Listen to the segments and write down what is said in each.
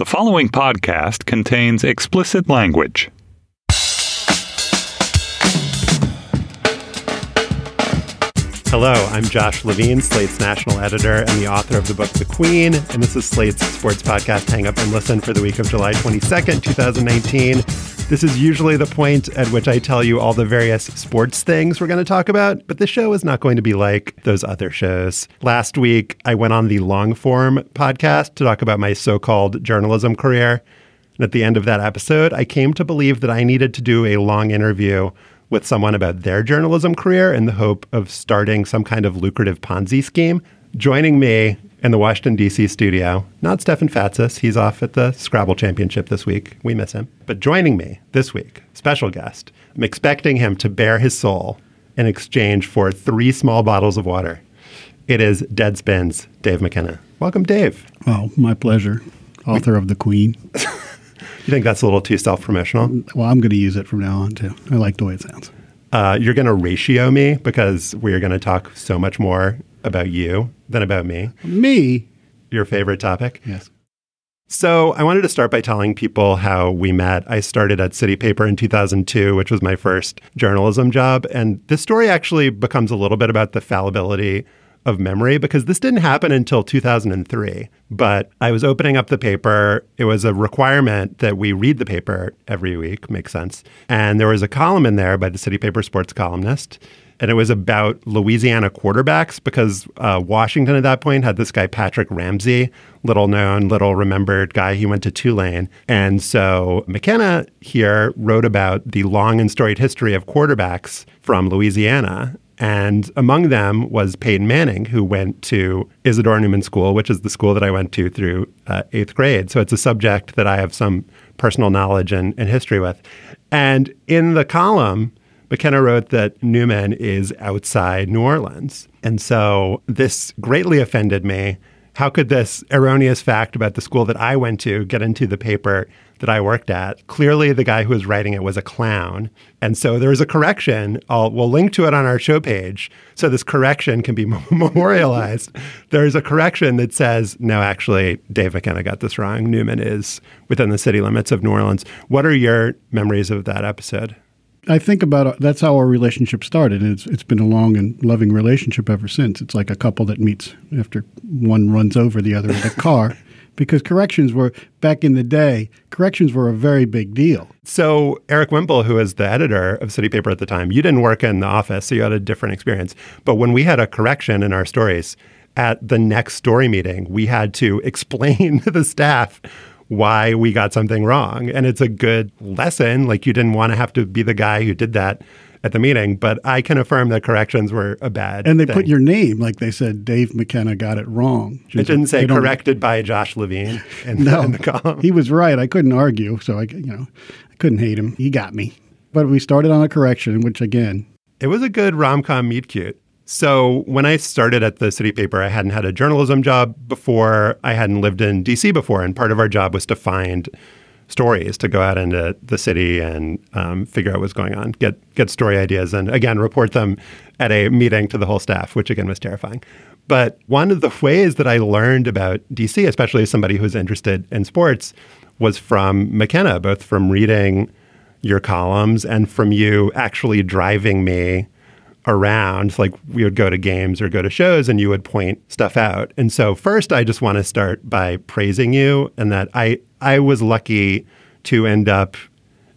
The following podcast contains explicit language. Hello, I'm Josh Levin, Slate's national editor and the author of the book The Queen, and this is Slate's sports podcast Hang Up and Listen for the week of July 22nd, 2019. This is usually the point at which I tell you all the various sports things we're going to talk about, but this show is not going to be like those other shows. Last week, I went on the long form podcast to talk about my so called journalism career. And at the end of that episode, I came to believe that I needed to do a long interview with someone about their journalism career in the hope of starting some kind of lucrative Ponzi scheme. Joining me in the Washington, D.C. studio, not Stefan Fatsis. He's off at the Scrabble Championship this week. We miss him. But joining me this week, special guest, I'm expecting him to bare his soul in exchange for three small bottles of water. It is Deadspin's Dave McKenna. Welcome, Dave. Oh, my pleasure. Author of The Queen. You think that's a little too self promotional? Well, I'm going to use it from now on, too. I like the way it sounds. Uh, you're going to ratio me because we are going to talk so much more about you than about me. Me? Your favorite topic? Yes. So I wanted to start by telling people how we met. I started at City Paper in 2002, which was my first journalism job. And this story actually becomes a little bit about the fallibility of memory because this didn't happen until 2003. But I was opening up the paper. It was a requirement that we read the paper every week, makes sense. And there was a column in there by the City Paper sports columnist. And it was about Louisiana quarterbacks because uh, Washington at that point had this guy, Patrick Ramsey, little known, little remembered guy. He went to Tulane. And so McKenna here wrote about the long and storied history of quarterbacks from Louisiana. And among them was Peyton Manning, who went to Isidore Newman School, which is the school that I went to through uh, eighth grade. So it's a subject that I have some personal knowledge and, and history with. And in the column, McKenna wrote that Newman is outside New Orleans. And so this greatly offended me. How could this erroneous fact about the school that I went to get into the paper that I worked at. Clearly, the guy who was writing it was a clown. And so there was a correction. I'll, we'll link to it on our show page so this correction can be memorialized. There's a correction that says, no, actually, Dave McKenna got this wrong. Newman is within the city limits of New Orleans. What are your memories of that episode? I think about it, that's how our relationship started. It's it's been a long and loving relationship ever since. It's like a couple that meets after one runs over the other in a car. because corrections were back in the day corrections were a very big deal so Erik Wemple who is the editor of city paper at the time you didn't work in the office so you had a different experience but when we had a correction in our stories at the next story meeting we had to explain to the staff why we got something wrong and it's a good lesson like you didn't want to have to be the guy who did that at the meeting, but I can affirm that corrections were a bad. And they thing. put your name, like they said, Dave McKenna got it wrong. It didn't say corrected by Josh Levin in, no, in the column. He was right. I couldn't argue, so I, you know, I couldn't hate him. He got me. But we started on a correction, which again, it was a good rom com meet cute. So when I started at the city paper, I hadn't had a journalism job before. I hadn't lived in DC before, and part of our job was to find stories to go out into the city and um, figure out what's going on, get get story ideas, and again report them at a meeting to the whole staff, which again was terrifying. But one of the ways that I learned about DC, especially as somebody who's interested in sports, was from McKenna, both from reading your columns and from you actually driving me around. Like we would go to games or go to shows and you would point stuff out. And so first I just want to start by praising you and that I I was lucky to end up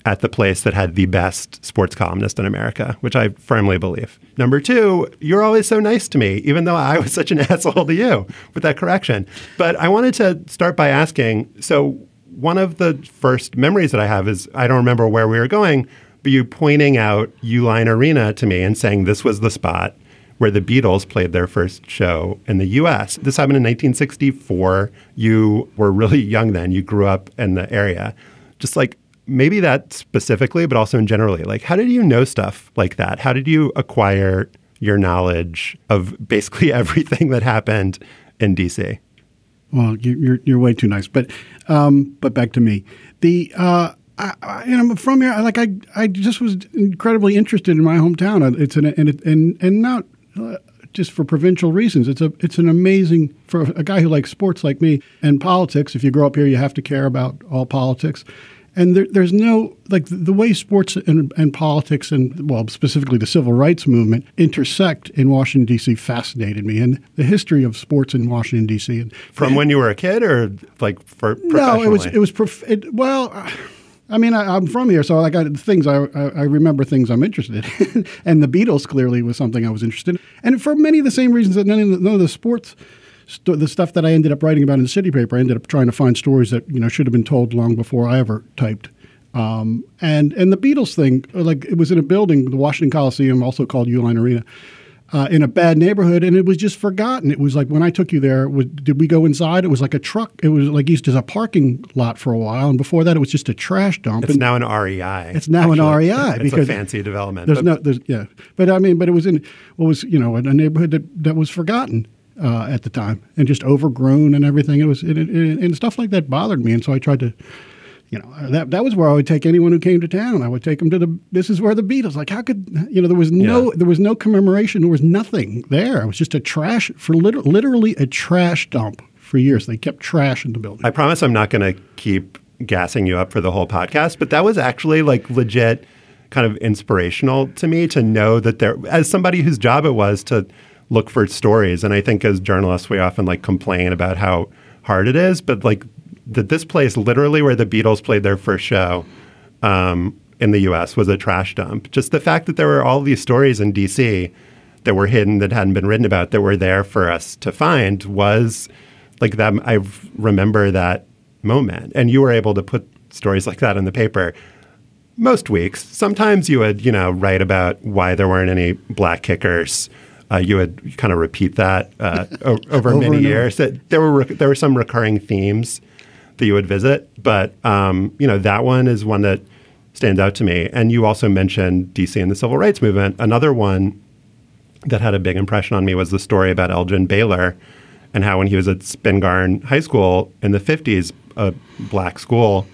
at the place that had the best sports columnist in America, which I firmly believe. Number two, you're always so nice to me, even though I was such an asshole to you with that correction. But I wanted to start by asking so, one of the first memories that I have is I don't remember where we were going, you pointing out Uline Arena to me and saying this was the spot where the Beatles played their first show in the US. This happened in 1964. You were really young then. You grew up in the area. Just like maybe that specifically, but also in generally, like how did you know stuff like that? How did you acquire your knowledge of basically everything that happened in DC? Well, you're you're way too nice, but um, but back to me. The uh, I, I, and I'm from here. Like I, I just was incredibly interested in my hometown. It's an and it, and and not uh, just for provincial reasons. It's a it's an amazing for a guy who likes sports like me and politics. If you grow up here, you have to care about all politics. And there, there's no like the way sports and, and, politics and well specifically the civil rights movement intersect in Washington D.C. fascinated me, and the history of sports in Washington D.C. And from when you were a kid, or like for no, it was it was prof- it, well. I mean, I, am from here, so like I, things I, I remember things I'm interested in, and the Beatles clearly was something I was interested in, and for many of the same reasons that none of the, none of the sports the stuff that I ended up writing about in the city paper, I ended up trying to find stories that you know should have been told long before I ever typed. Um, and and the Beatles thing, like it was in a building, the Washington Coliseum, also called Uline Arena, uh, in a bad neighborhood, and it was just forgotten. It was like when I took you there, was, did we go inside? It was like a truck. It was like used as a parking lot for a while, and before that, it was just a trash dump. It's and now an REI. It's now actually. an REI it's because a fancy development. There's no, there's yeah, but I mean, but it was in what was you know a neighborhood that that was forgotten uh, at the time and just overgrown and everything. It was it, it, and stuff like that bothered me, and so I tried to. You know uh, that that was where I would take anyone who came to town. I would take them to the. This is where the Beatles. Like, how could you know? There was no. Yeah. There was no commemoration. There was nothing there. It was just a trash for lit- literally a trash dump for years. They kept trash in the building. I promise I'm not going to keep gassing you up for the whole podcast, but that was actually like legit, kind of inspirational to me to know that there, as somebody whose job it was to look for stories. And I think as journalists, we often like complain about how hard it is, but like that this place, literally where the Beatles played their first show um, in the U.S., was a trash dump. Just the fact that there were all these stories in D.C. that were hidden, that hadn't been written about, that were there for us to find was like that. I remember that moment, and you were able to put stories like that in the paper most weeks. Sometimes you would, you know, write about why there weren't any black kickers uh, you would kind of repeat that uh, o- over, over, many years. That there were there were some recurring themes that you would visit, but um, you know that one is one that stands out to me. And you also mentioned DC and the civil rights movement. Another one that had a big impression on me was the story about Elgin Baylor and how when he was at Spingarn High School in the 50s, a black school,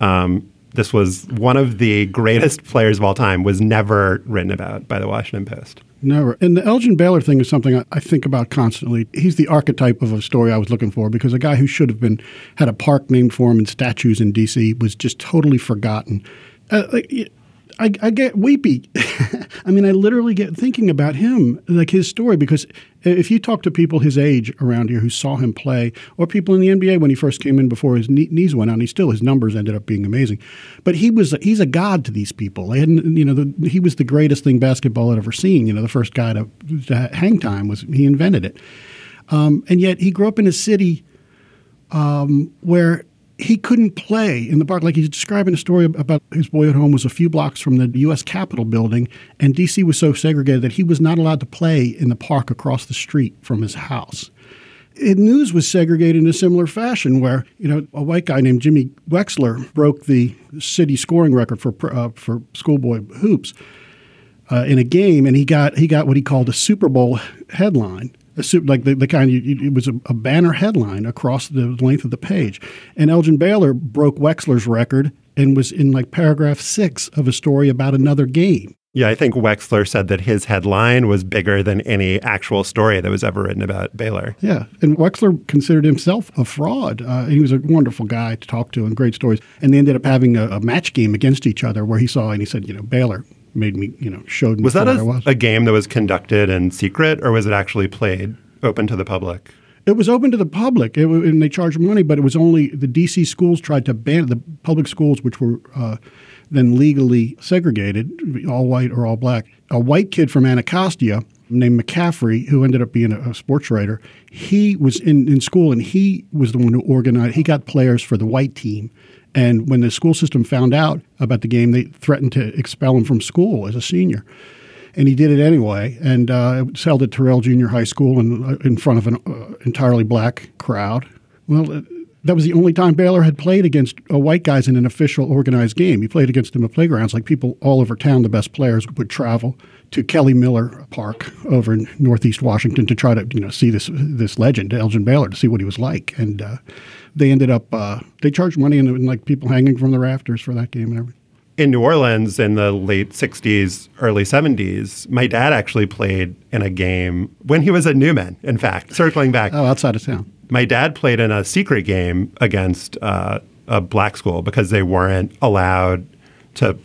um, this was one of the greatest players of all time, was never written about by the Washington Post. Never. And the Elgin Baylor thing is something I, I, think about constantly. He's the archetype of a story I was looking for because a guy who should have been had a park named for him and statues in D.C. was just totally forgotten. Uh, I, I get weepy. I mean, I literally get thinking about him, like his story, because if you talk to people his age around here who saw him play, or people in the NBA when he first came in before his knees went out, and he still his numbers ended up being amazing. But he was he's a god to these people. Hadn't, you know, the, he was the greatest thing basketball had ever seen. You know, the first guy to, to hang time was he invented it, um, and yet he grew up in a city um, where he couldn't play in the park. Like he's describing a story about his boyhood home was a few blocks from the U.S. Capitol building, and D.C. was so segregated that he was not allowed to play in the park across the street from his house. News was segregated in a similar fashion, where you know a white guy named Jimmy Wexler broke the city scoring record for uh, for schoolboy hoops uh, in a game, and he got he got what he called a Super Bowl headline like the, the kind you, it was a, a, banner headline across the length of the page. And Elgin Baylor broke Wexler's record and was in like paragraph six of a story about another game. Yeah, I think Wexler said that his headline was bigger than any actual story that was ever written about Baylor. Yeah, and Wexler considered himself a fraud. Uh, he was a wonderful guy to talk to and great stories. And they ended up having a, a match game against each other where he saw and he said, you know, Baylor, made me, you know, showed me. Was that a, was. a game that was conducted in secret, or was it actually played open to the public? It was open to the public, it, and they charged money, but it was only the D.C. schools tried to ban the public schools, which were uh, then legally segregated, all white or all black. A white kid from Anacostia named McCaffrey, who ended up being a, a sports writer, he was in, in school and he was the one who organized. He got players for the white team and when the school system found out about the game, they threatened to expel him from school as a senior. and he did it anyway. And uh, it was held at Terrell Junior High School in, uh, in front of an uh, entirely black crowd. Well, uh, that was the only time Baylor had played against uh, white guys in an official organized game. He played against them at playgrounds. Like people all over town, the best players would travel to Kelly Miller Park over in Northeast Washington to try to you know see this this legend Elgin Baylor to see what he was like. And they ended up uh, they charged money and, and like people hanging from the rafters for that game and everything. In New Orleans in the late 60s, early 70s, my dad actually played in a game when he was at Newman, in fact, circling back. Oh, outside of town. My dad played in a secret game against uh, a black school because they weren't allowed to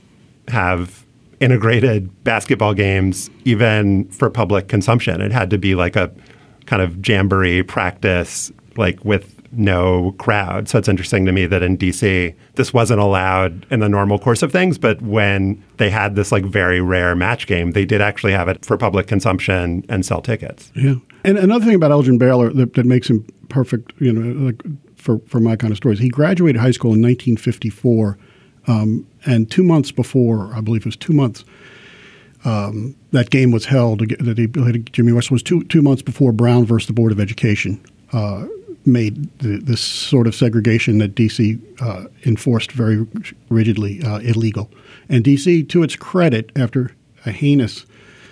have integrated basketball games even for public consumption. It had to be like a kind of jamboree practice, like with no crowd. So it's interesting to me that in DC, this wasn't allowed in the normal course of things. But when they had this like very rare match game, they did actually have it for public consumption and sell tickets. Yeah. And another thing about Elgin Baylor that, that makes him perfect, you know, like for, for my kind of stories, he graduated high school in 1954. Um, and two months before, I believe it was two months, um, that game was held that he played Jimmy West was two two months before Brown versus the Board of Education uh, made the, this sort of segregation that DC uh, enforced very rigidly uh, illegal. And DC, to its credit, after a heinous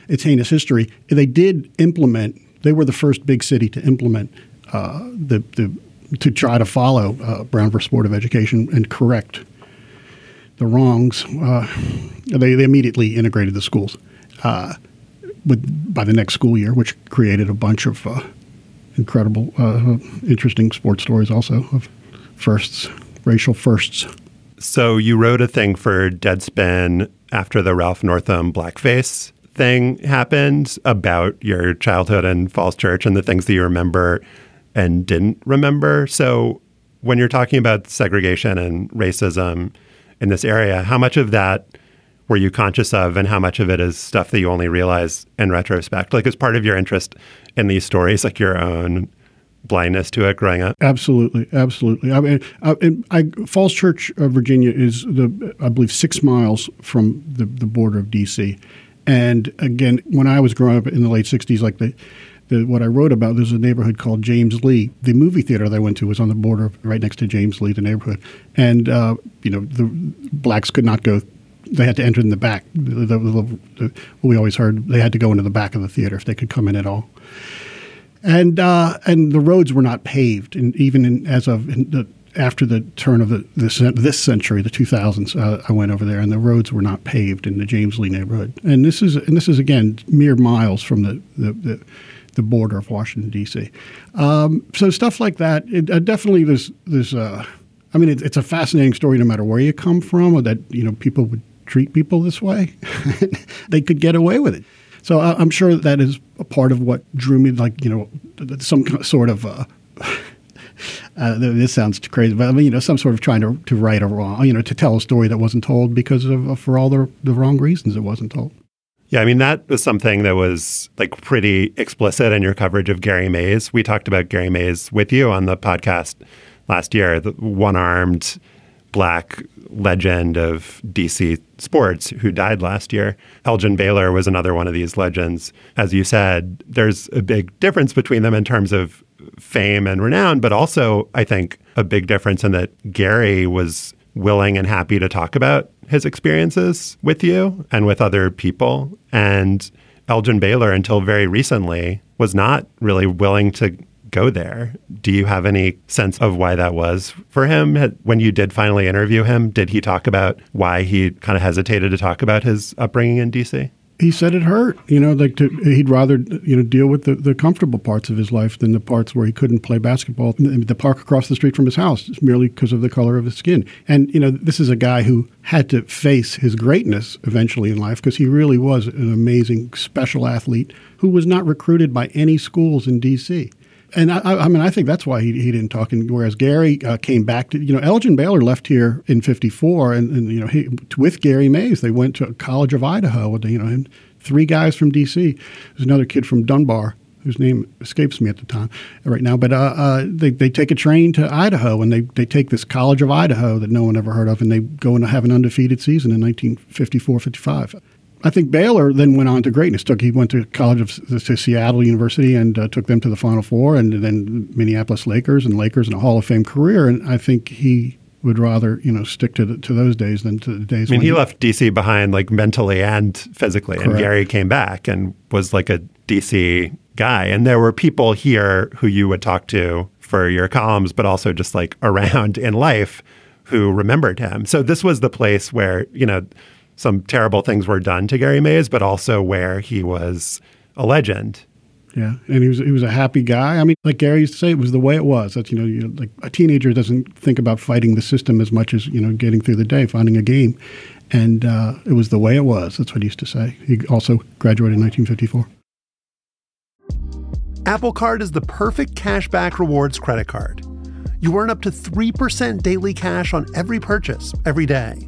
its heinous history, they did implement. They were the first big city to implement uh, the the to try to follow uh, Brown versus Board of Education and correct the wrongs. Uh, they, they immediately integrated the schools with by the next school year, which created a bunch of incredible, uh, interesting sports stories also of firsts, racial firsts. So you wrote a thing for Deadspin after the Ralph Northam blackface thing happened about your childhood in Falls Church and the things that you remember and didn't remember. So when you're talking about segregation and racism in this area, how much of that were you conscious of and how much of it is stuff that you only realize in retrospect like as part of your interest in these stories like your own blindness to it growing up absolutely absolutely i mean I, I, falls church virginia is the i believe six miles from the, the border of dc and again when i was growing up in the late 60s like the the, what I wrote about, there's a neighborhood called James Lee. The movie theater that I went to was on the border, right next to James Lee, the neighborhood. And, uh, you know, the blacks could not go they had to enter in the back. The, the, the, we always heard they had to go into the back of the theater if they could come in at all. And uh, and the roads were not paved, and even in, as of in after the turn of the this, this century, the 2000s, uh, I went over there, and the roads were not paved in the James Lee neighborhood. And this is and this is again mere miles from the the, the, the border of Washington D.C. Um, so stuff like that, it, uh, definitely there's there's. Uh, I mean, it, it's a fascinating story, no matter where you come from, or that you know people would treat people this way, they could get away with it. So I, am sure that is a part of what drew me, like you know, some sort of. Uh, uh, this sounds crazy, but I mean, you know, some sort of trying to, to right a wrong, you know, to tell a story that wasn't told because of, for all the, the wrong reasons it wasn't told. Yeah, I mean, that was something that was like pretty explicit in your coverage of Gary Mays. We talked about Gary Mays with you on the podcast last year, the one armed black legend of DC sports who died last year. Elgin Baylor was another one of these legends. As you said, there's a big difference between them in terms of fame and renown, but also, I think, a big difference in that Gary was willing and happy to talk about his experiences with you and with other people. And Elgin Baylor, until very recently, was not really willing to go there. Do you have any sense of why that was for him? When you did finally interview him, did he talk about why he kind of hesitated to talk about his upbringing in DC? He said it hurt. You know, like to, he'd rather you know deal with the, the comfortable parts of his life than the parts where he couldn't play basketball in the park across the street from his house, merely because of the color of his skin. And you know, this is a guy who had to face his greatness eventually in life because he really was an amazing special athlete who was not recruited by any schools in D.C and I, I, mean, I think that's why he, he didn't talk. And whereas Gary uh, came back to, you know, Elgin Baylor left here in '54, and, and, you know, he, with Gary Mays, they went to College of Idaho. With, you know, and three guys from D.C. There's another kid from Dunbar whose name escapes me at the time right now. But uh, uh, they, they take a train to Idaho and they, they take this College of Idaho that no one ever heard of and they go and have an undefeated season in 1954 55. I think Baylor then went on to greatness. Took he went to college of to Seattle University and uh, took them to the Final Four, and then Minneapolis Lakers and Lakers and a Hall of Fame career. And I think he would rather you know stick to the, to those days than to the days. I mean, when he left DC behind like mentally and physically, and Gary came back and was like a DC guy. And there were people here who you would talk to for your columns, but also just like around in life who remembered him. So this was the place where you know some terrible things were done to Gary Mays, but also where he was a legend. Yeah, and he was he was a happy guy. I mean, like Gary used to say, it was the way it was. That's you know, you like a teenager doesn't think about fighting the system as much as you know getting through the day, finding a game, and uh, it was the way it was. That's what he used to say. He also graduated in 1954. Apple Card is the perfect cashback rewards credit card. You earn up to 3% daily cash on every purchase every day.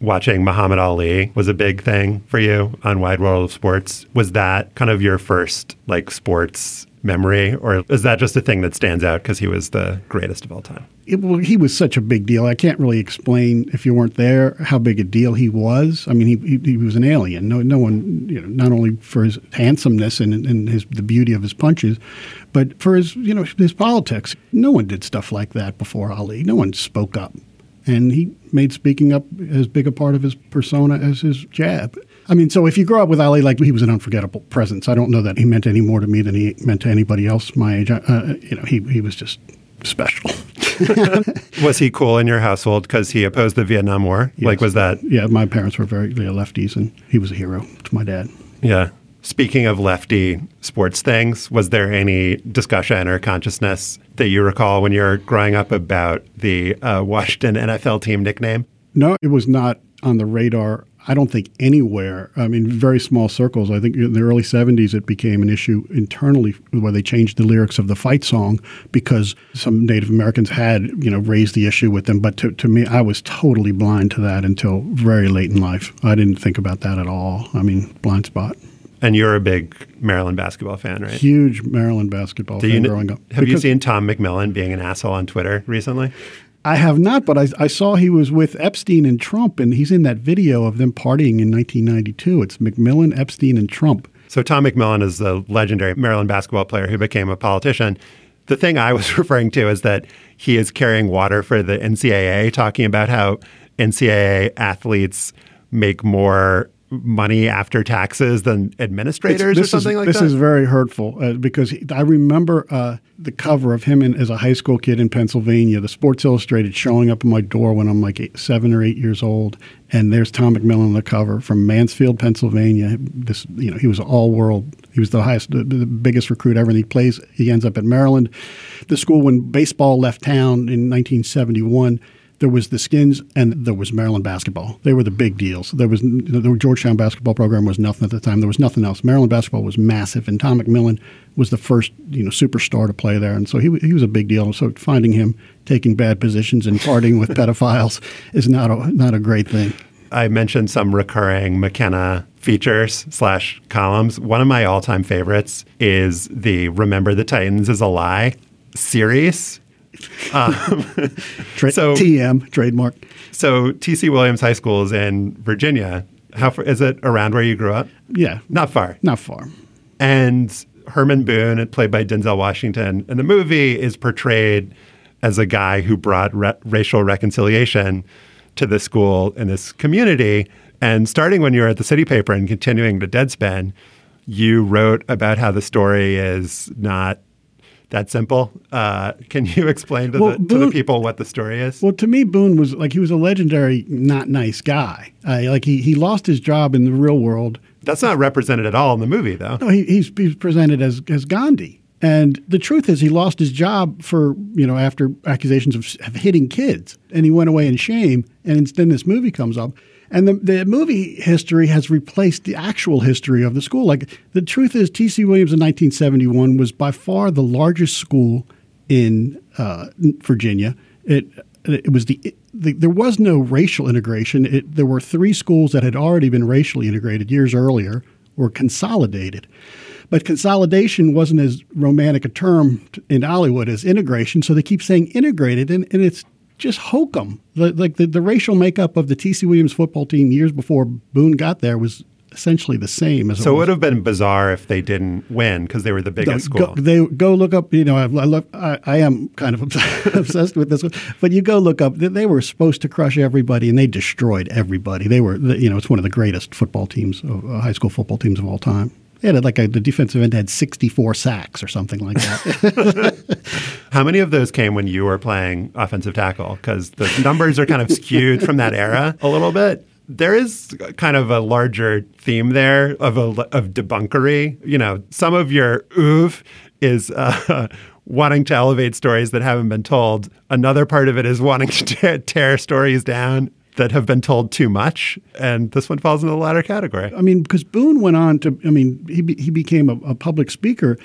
Watching Muhammad Ali was a big thing for you on Wide World of Sports. Was that kind of your first like sports memory, or is that just a thing that stands out because he was the greatest of all time? It, well, he was such a big deal. I can't really explain if you weren't there how big a deal he was. I mean, he, he, he was an alien. No, no one, you know, not only for his handsomeness and, and his the beauty of his punches, but for his, you know, his politics. No one did stuff like that before Ali. No one spoke up, and he made speaking up as big a part of his persona as his jab. I mean, so if you grow up with Ali, like he was an unforgettable presence. I don't know that he meant any more to me than he meant to anybody else my age. Uh, you know, he he was just special. Was he cool in your household because he opposed the Vietnam War? Like, was that Yeah, my parents were very lefties, and he was a hero to my dad. Yeah. Speaking of lefty sports things, was there any discussion or consciousness that you recall when you were growing up about the uh, Washington NFL team nickname? No, it was not on the radar. I don't think anywhere. I mean, very small circles. I think in the early '70s it became an issue internally where they changed the lyrics of the fight song because some Native Americans had, you know, raised the issue with them. But to, to me, I was totally blind to that until very late in life. I didn't think about that at all. I mean, blind spot. And you're a big Maryland basketball fan, right? Huge Maryland basketball Do fan you kn- growing up. Have you seen Tom McMillan being an asshole on Twitter recently? I have not, but I, I saw he was with Epstein and Trump, and he's in that video of them partying in 1992. It's McMillan, Epstein, and Trump. So Tom McMillan is the legendary Maryland basketball player who became a politician. The thing I was referring to is that he is carrying water for the NCAA, talking about how NCAA athletes make more money after taxes than administrators or something is, like this is very hurtful uh, because he, I remember uh, the cover of him in, as a high school kid in Pennsylvania, the Sports Illustrated showing up at my door when I'm like eight, seven or eight years old, and there's Tom McMillan on the cover from Mansfield, Pennsylvania. This, you know, he was all world. He was the highest, the, the biggest recruit ever, and he plays. He ends up at Maryland, the school when baseball left town in 1971 there was the Skins and there was Maryland basketball. They were the big deals. There was the Georgetown basketball program was nothing at the time. There was nothing else. Maryland basketball was massive, and Tom McMillan was the first you know superstar to play there, and so he he was a big deal. So finding him taking bad positions and partying with pedophiles is not a not a great thing. I mentioned some recurring McKenna features slash columns. One of my all time favorites is the Remember the Titans is a Lie series. Um, Tra- So- TM trademark. So TC Williams High School is in Virginia. How far, is it around where you grew up? Yeah, Not far. not far. And Herman Boone, played by Denzel Washington in the movie, is portrayed as a guy who brought re- racial reconciliation to the school and this community. And starting when you were at the city paper and continuing to Deadspin, you wrote about how the story is not that simple. Uh, can you explain to, Well, the, to the people what the story is? Well, to me, Boone was like he was a legendary, not nice guy. Uh, like he he lost his job in the real world That's not represented at all in the movie, though. No, he, he's, he's presented as, as Gandhi. And the truth is, he lost his job for you know after accusations of, of hitting kids, and he went away in shame. And then this movie comes up, and the, the movie history has replaced the actual history of the school. Like the truth is, T.C. Williams in 1971 was by far the largest school in uh, Virginia. It it was the, the, there was no racial integration. It, there were three schools that had already been racially integrated years earlier, or consolidated. But consolidation wasn't as romantic a term in Hollywood as integration, so they keep saying integrated, and, and it's just hokum. Like the, the racial makeup of the T.C. Williams football team years before Boone got there was essentially the same as so it, it would have been bizarre if they didn't win because they were the biggest go, school. they go look up. You know, I, I love. I, I am kind of obsessed with this one, but you go look up. They were supposed to crush everybody, and they destroyed everybody. They were, you know, it's one of the greatest football teams, uh, high school football teams of all time. They had like a, the defensive end had 64 sacks or something like that. How many of those came when you were playing offensive tackle? Because the numbers are kind of skewed from that era a little bit there is kind of a larger theme there of a, of debunkery. You know, some of your oof is uh, wanting to elevate stories that haven't been told. Another part of it is wanting to tear, tear stories down that have been told too much, and this one falls into the latter category. I mean, because Boone went on to, I mean, he be, he became a, a public speaker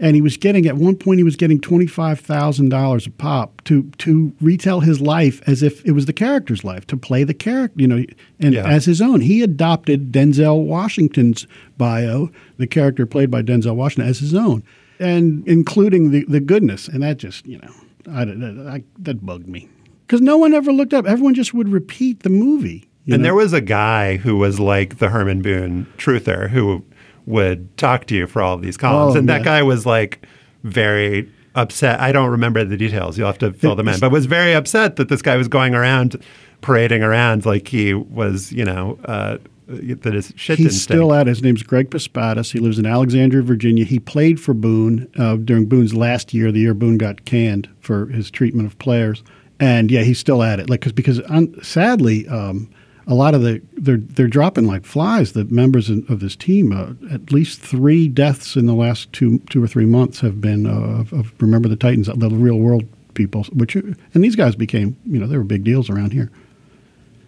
and he was getting at one point he was getting twenty five thousand dollars a pop to to retell his life as if it was the character's life to play the character, you know, and yeah. as his own. He adopted Denzel Washington's bio, the character played by Denzel Washington, as his own, and including the the goodness, and that just you know, I, I, that bugged me because no one ever looked up. Everyone just would repeat the movie. and know? there was a guy who was like the Herman Boone truther who would talk to you for all of these columns. Oh, and that guy was like very upset. I don't remember the details. You'll have to fill them in. But was very upset that this guy was going around parading around like he was, you know, uh, that his shit He's still at. His name's Greg Paspatis. He lives in Alexandria, Virginia. He played for Boone uh, during Boone's last year, the year Boone got canned for his treatment of players. And yeah, he's still at it. Like, cause, because un- sadly, um, a lot of the they're they're dropping like flies. The members of this team, uh, at least three deaths in the last two two or three months have been uh, of, of Remember the Titans, the real world people. Which and these guys became you know they were big deals around here.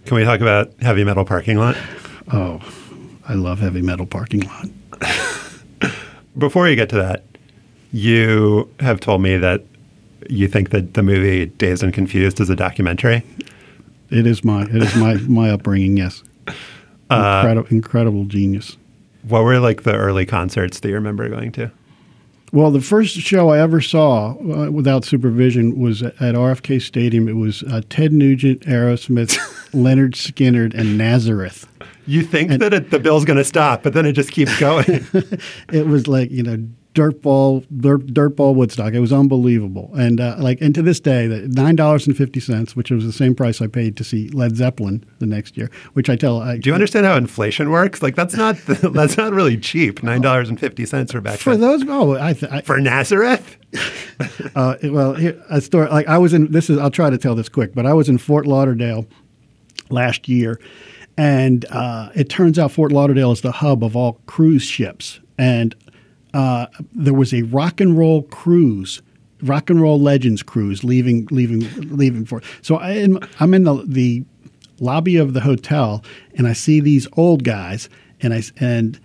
Can we talk about heavy metal parking lot? Oh, I love heavy metal parking lot. Before you get to that, you have told me that you think that the movie Dazed and Confused is a documentary. It is my it is my my upbringing. Yes, uh, incredible, incredible genius. What were like the early concerts that you remember going to? Well, the first show I ever saw uh, without supervision was at RFK Stadium. It was uh, Ted Nugent, Aerosmith, Lynyrd Skynyrd, and Nazareth. You think and, that it, the bill's going to stop, but then it just keeps going. it was like you know dirtball dirt, dirtball Woodstock. It was unbelievable, and uh, like and to this day, nine dollars and fifty cents, which was the same price I paid to see Led Zeppelin the next year. Which I tell. I, Do you understand how inflation works? Like that's not that's not really cheap. Nine dollars and fifty cents for back for those. Oh, I, th- I for Nazareth. uh, well, here, a story like I was in. This is. I'll try to tell this quick, but I was in Fort Lauderdale last year. And uh, it turns out Fort Lauderdale is the hub of all cruise ships. And uh, there was a rock and roll cruise, rock and roll legends cruise leaving leaving leaving for. So I, am in the the lobby of the hotel and I see these old guys and I and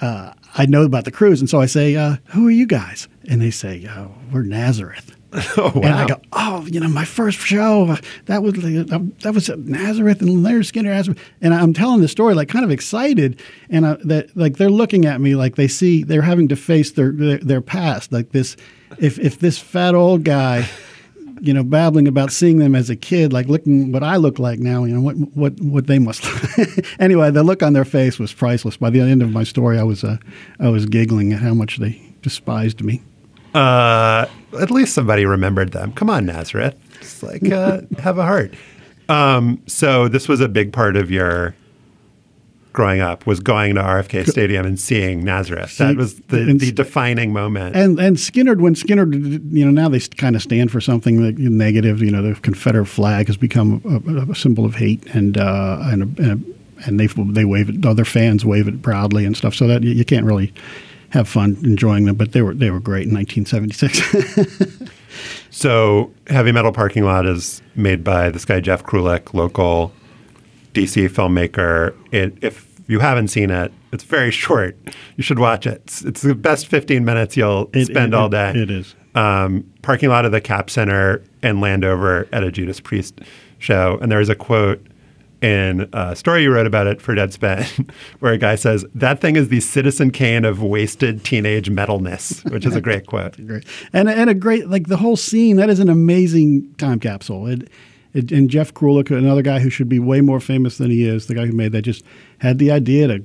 uh, I know about the cruise and so I say, uh, "Who are you guys?" And they say, oh, "We're Nazareth." Oh, wow. And I go, oh, you know, my first show that was uh, that was Nazareth and Skynyrd, Nazareth. and I'm telling the story like kind of excited, and I, that like they're looking at me like they see they're having to face their their, their past, like this. If if this fat old guy. You know, babbling about seeing them as a kid, like looking what I look like now. You know what what what they must. anyway, the look on their face was priceless. By the end of my story, I was uh, I was giggling at how much they despised me. Uh, at least somebody remembered them. Come on, Nazareth. It's like uh, have a heart. Um, so this was a big part of your growing up was going to RFK Stadium and seeing Nazareth. That was the, the defining moment. And and Skynyrd, when Skynyrd, you know, now they kind of stand for something like negative. You know, the Confederate flag has become a, a symbol of hate, and uh, and and, and they they wave it. Other fans wave it proudly and stuff. So that you, you can't really have fun enjoying them. But they were they were great in 1976. So, Heavy Metal Parking Lot is made by this guy Jeff Krulik, local DC filmmaker. It, if you haven't seen it, it's very short. You should watch it. It's, it's the best 15 minutes you'll It- spend it- all day. it is. Um, parking lot of the Cap Center and Landover at a Judas Priest show. And there's a quote in a story you wrote about it for Deadspin where a guy says, That thing is the Citizen Kane of wasted teenage metalness, which is a great quote. great. And and a great like the whole scene. That is an amazing time capsule. It, it, and Jeff Krulik, another guy who should be way more famous than he is, the guy who made that, just had the idea to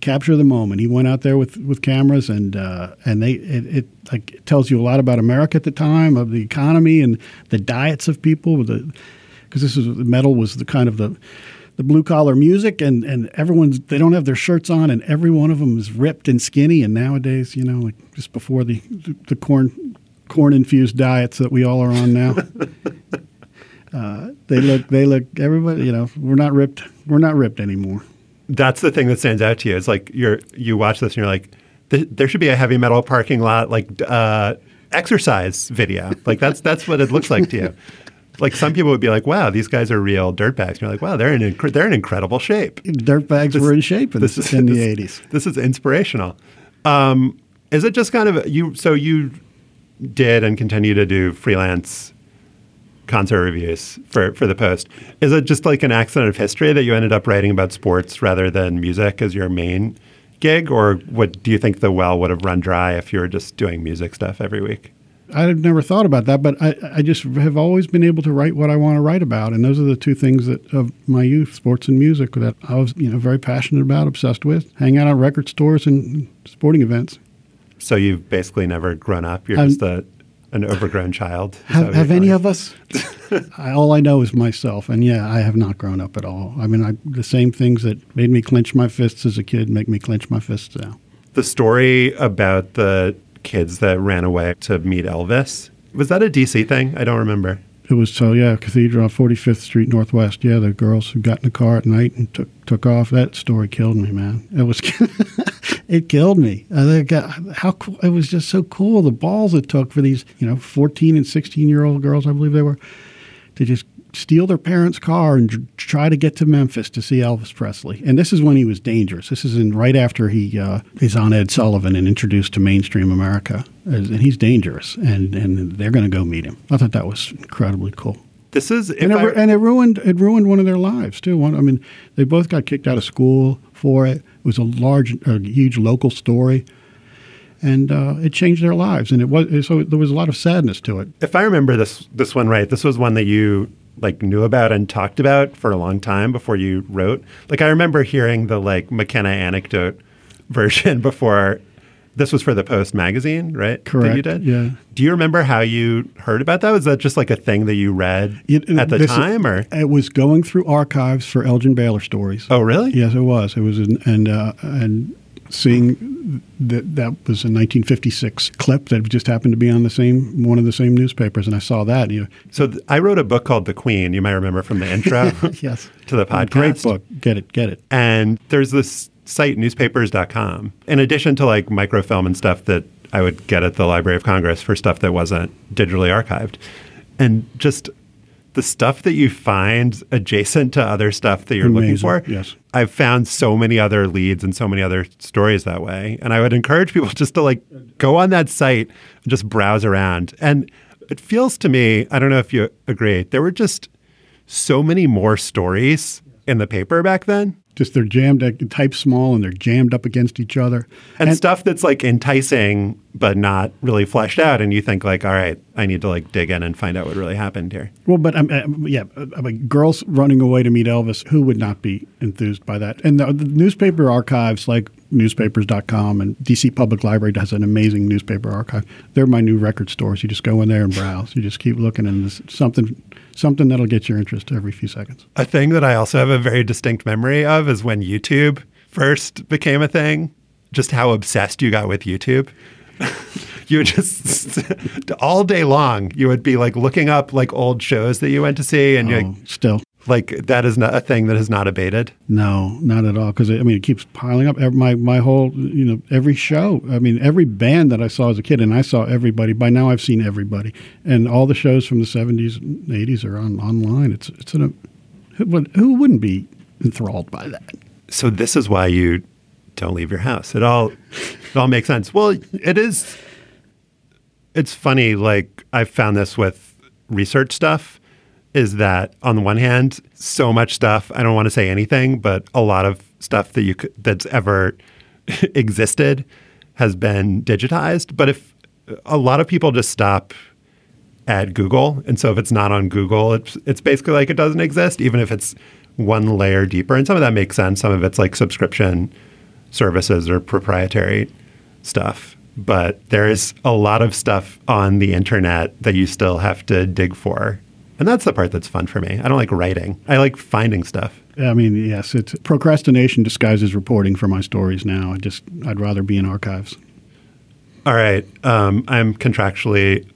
capture the moment. He went out there with, with cameras, and uh, and they it, it like it tells you a lot about America at the time, of the economy and the diets of people. The because this is metal was the kind of the the blue collar music and and everyone's they don't have their shirts on and every one of them is ripped and skinny and nowadays you know like just before the the corn corn infused diets that we all are on now uh, they look they look everybody you know we're not ripped we're not ripped anymore That's the thing that stands out to you. It's like you're you watch this and you're like, there should be a heavy metal parking lot like uh, exercise video. Like that's that's what it looks like to you. Like some people would be like, "Wow, these guys are real dirtbags." And you're like, "Wow, they're in inc- they're in incredible shape." dirtbags were in shape in, This is- in the this- 80s This is inspirational. Um, is it just kind of you? So you did and continue to do freelance concert reviews for for the Post. Is it just like an accident of history that you ended up writing about sports rather than music as your main gig, or what do you think the well would have run dry if you were just doing music stuff every week? I've never thought about that, but I, I just have always been able to write what I want to write about, and those are the two things that of my youth, sports and music, that I was you know very passionate about, obsessed with. Hang out at record stores and sporting events. So you've basically never grown up. You're I'm- just a, an overgrown child. Have, have any of us? I, all I know is myself, and yeah, I have not grown up at all. I mean, I, the same things that made me clench my fists as a kid make me clench my fists now. The story about the kids that ran away to meet Elvis was that a DC thing? I don't remember. It was so yeah, Cathedral on Forty Fifth Street Northwest. Yeah, the girls who got in the car at night and took took off. That story killed me, man. It was it killed me. I uh, how cool it was just so cool. The balls it took for these you know fourteen and sixteen year old girls, I believe they were, to just steal their parents' car and try to get to Memphis to see Elvis Presley. And this is when he was dangerous. This is in right after he uh, is on Ed Sullivan and introduced to mainstream America, and he's dangerous. And and they're going to go meet him. I thought that was incredibly cool. This is And it, I- and it ruined it ruined one of their lives too. One, I mean, they both got kicked out of school for it. It was a large, a huge local story, and uh, it changed their lives. And it was so there was a lot of sadness to it. if I remember this this one right, this was one that you like knew about and talked about for a long time before you wrote. Like I remember hearing the like McKenna anecdote version before. This was for the Post magazine, right? That you Correct, did. yeah. Do you remember how you heard about that? Was that just like a thing that you read It- at the this is- time, or it was going through archives for Elgin Baylor stories. oh, really? Yes, it was. It was, an, and uh, and seeing that that was a 1956 clip that just happened to be on the same one of the same newspapers, and I saw that. You, know. So th- I wrote a book called The Queen. You might remember from the intro yes, to the podcast. Great book. Get it, get it. And there's this site, newspapers.com, in addition to like microfilm and stuff that I would get at the Library of Congress for stuff that wasn't digitally archived. And just the stuff that you find adjacent to other stuff that you're looking for. yes. I've found so many other leads and so many other stories that way. And I would encourage people just to like go on that site and just browse around. And it feels to me, I don't know if you agree, there were just so many more stories in the paper back then. Just they're jammed, type small, and they're jammed up against each other. And, stuff that's like enticing but not really fleshed out and you think like all right i need to like dig in and find out what really happened here Well, but um, uh, yeah, I mean, girls running away to meet Elvis, who would not be enthused by that? And the, the newspaper archives, like newspapers.com and DC Public Library has an amazing newspaper archive. They're my new record stores. You just go in there and browse. You just keep looking, and there's something something that'll get your interest every few seconds. a thing that i also have a very distinct memory of is when youtube first became a thing. Just how obsessed you got with youtube. You would just all day long you would be like looking up like old shows that you went to see and you Oh, still, Like that is not a thing that has not abated. No, not at all. Because I mean, it keeps piling up. My my whole, you know, every show. I mean, every band that I saw as a kid, and I saw everybody. By now, I've seen everybody, and all the shows from the seventies, eighties are on online. It's it's an, who, who wouldn't be enthralled by that? So this is why you don't leave your house. It all it all makes sense. Well, it is. It's funny. Like I've found this with research stuff is that on the one hand, so much stuff, I don't want to say anything, but a lot of stuff that you could, that's ever existed has been digitized. But if a lot of people just stop at Google, and so if it's not on Google, it's it's basically like it doesn't exist, even if it's one layer deeper. And some of that makes sense. Some of it's like subscription services or proprietary stuff. But there is a lot of stuff on the internet that you still have to dig for and that's the part that's fun for me. I don't like writing. I like finding stuff. I mean, yes, it's procrastination disguises reporting for my stories now. I just I'd rather be in archives. All right, um, I'm contractually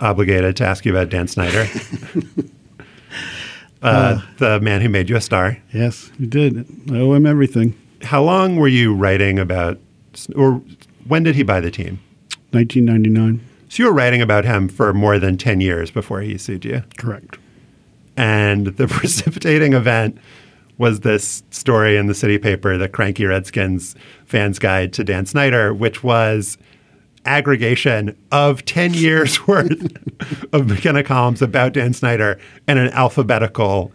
obligated to ask you about Dan Snyder, uh, uh, the man who made you a star. Yes, you did. I owe him everything. How long were you writing about, or when did he buy the team? 1999. So you were writing about him for more than 10 years before he sued you. Correct. And the precipitating event was this story in the city paper, the Cranky Redskins Fans Guide to Dan Snyder, which was aggregation of 10 years worth of McKenna columns about Dan Snyder in an alphabetical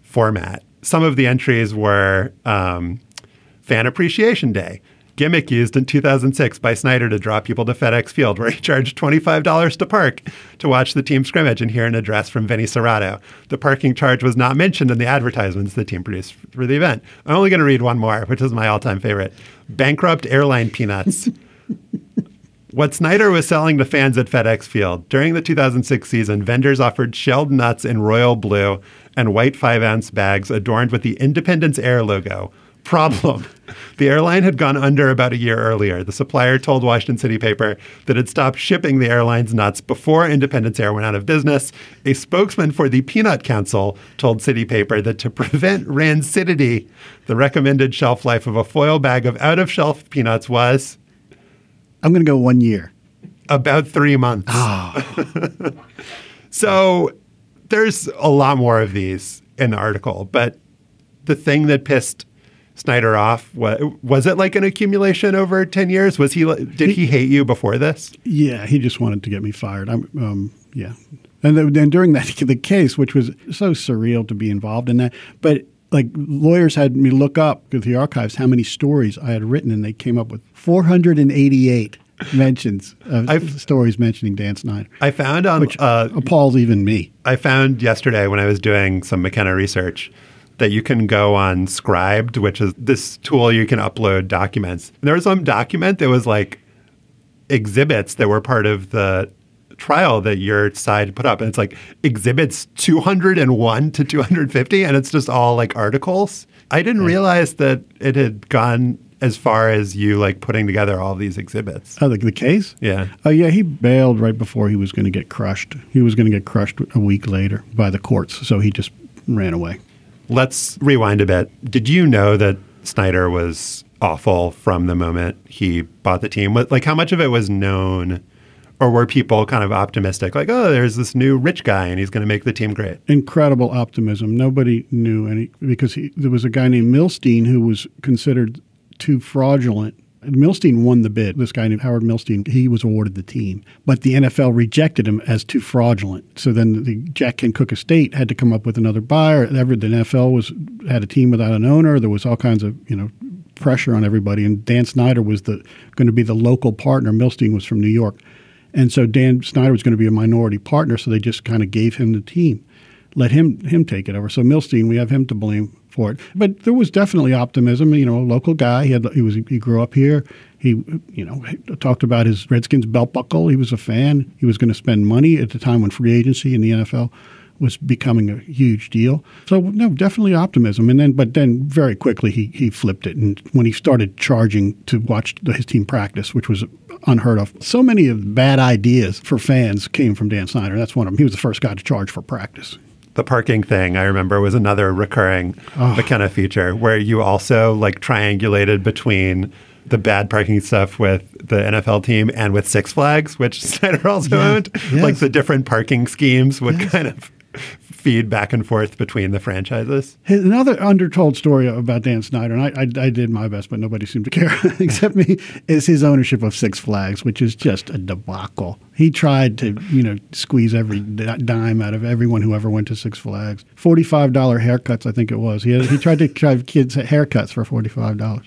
format. Some of the entries were um, Fan Appreciation Day, gimmick used in 2006 by Snyder to draw people to FedEx Field, where he charged $25 to park to watch the team scrimmage and hear an address from Vinny Cerrato. The parking charge was not mentioned in the advertisements the team produced for the event. I'm only going to read one more, which is my all time favorite Bankrupt Airline Peanuts. What Snyder was selling to fans at FedEx Field during the 2006 season, vendors offered shelled nuts in royal blue and white five ounce bags adorned with the Independence Air logo, Problem. The airline had gone under about a year earlier. The supplier told Washington City Paper that it stopped shipping the airline's nuts before Independence Air went out of business. A spokesman for the Peanut Council told City Paper that to prevent rancidity, the recommended shelf life of a foil bag of out of shelf peanuts was. I'm going to go one year. About three months. Oh. so there's a lot more of these in the article, but the thing that pissed Snyder off? What, was it like an accumulation over 10 years? Was he did he, he hate you before this? Yeah, he just wanted to get me fired. I'm um, yeah. And then during that the case, which was so surreal to be involved in that, but like lawyers had me look up the archives how many stories I had written, and they came up with 488 mentions of I've, stories mentioning Dan Snyder. I found on which uh, appalls even me. I found yesterday when I was doing some McKenna research that you can go on Scribd, which is this tool you can upload documents. And there was some document that was like exhibits that were part of the trial that your side put up. And it's like exhibits 201 to 250, and it's just all like articles. I didn't yeah. realize that it had gone as far as you like putting together all these exhibits. Oh, the, the case? Yeah. Oh, yeah. He bailed right before he was going to get crushed. He was going to get crushed a week later by the courts, so he just ran away. Let's rewind a bit. Did you know that Snyder was awful from the moment he bought the team? Like, how much of it was known? Or were people kind of optimistic, like, oh, there's this new rich guy and he's going to make the team great? Incredible optimism. Nobody knew any because he, there was a guy named Milstein who was considered too fraudulent Milstein won the bid. This guy named Howard Milstein, he was awarded the team, but the NFL rejected him as too fraudulent. So then the Jack Kent Cooke estate had to come up with another buyer. The NFL was had a team without an owner. There was all kinds of you know pressure on everybody, and Dan Snyder was the going to be the local partner. Milstein was from New York, and so Dan Snyder was going to be a minority partner. So they just kind of gave him the team, let him him take it over. So Milstein, we have him to blame for it. But there was definitely optimism. You know, a local guy. He had he was he grew up here. He you know talked about his Redskins belt buckle. He was a fan. He was going to spend money at the time when free agency in the NFL was becoming a huge deal. So no, definitely optimism. And then, but then very quickly he he flipped it. And when he started charging to watch the, his team practice, which was unheard of, so many of the bad ideas for fans came from Dan Snyder. That's one of them. He was the first guy to charge for practice. The parking thing, I remember, was another recurring McKenna feature where you also like triangulated between the bad parking stuff with the NFL team and with Six Flags, which Snyder also Yeah. owned. Yes. Like the different parking schemes would kind of feed back and forth between the franchises. His- Another undertold story about Dan Snyder, and I, I, I did my best, but nobody seemed to care except me, is his ownership of Six Flags, which is just a debacle. He tried to, you know, squeeze every dime out of everyone who ever went to Six Flags. Forty-five dollar haircuts, I think it was. He had, he tried to drive kids haircuts for forty-five dollars.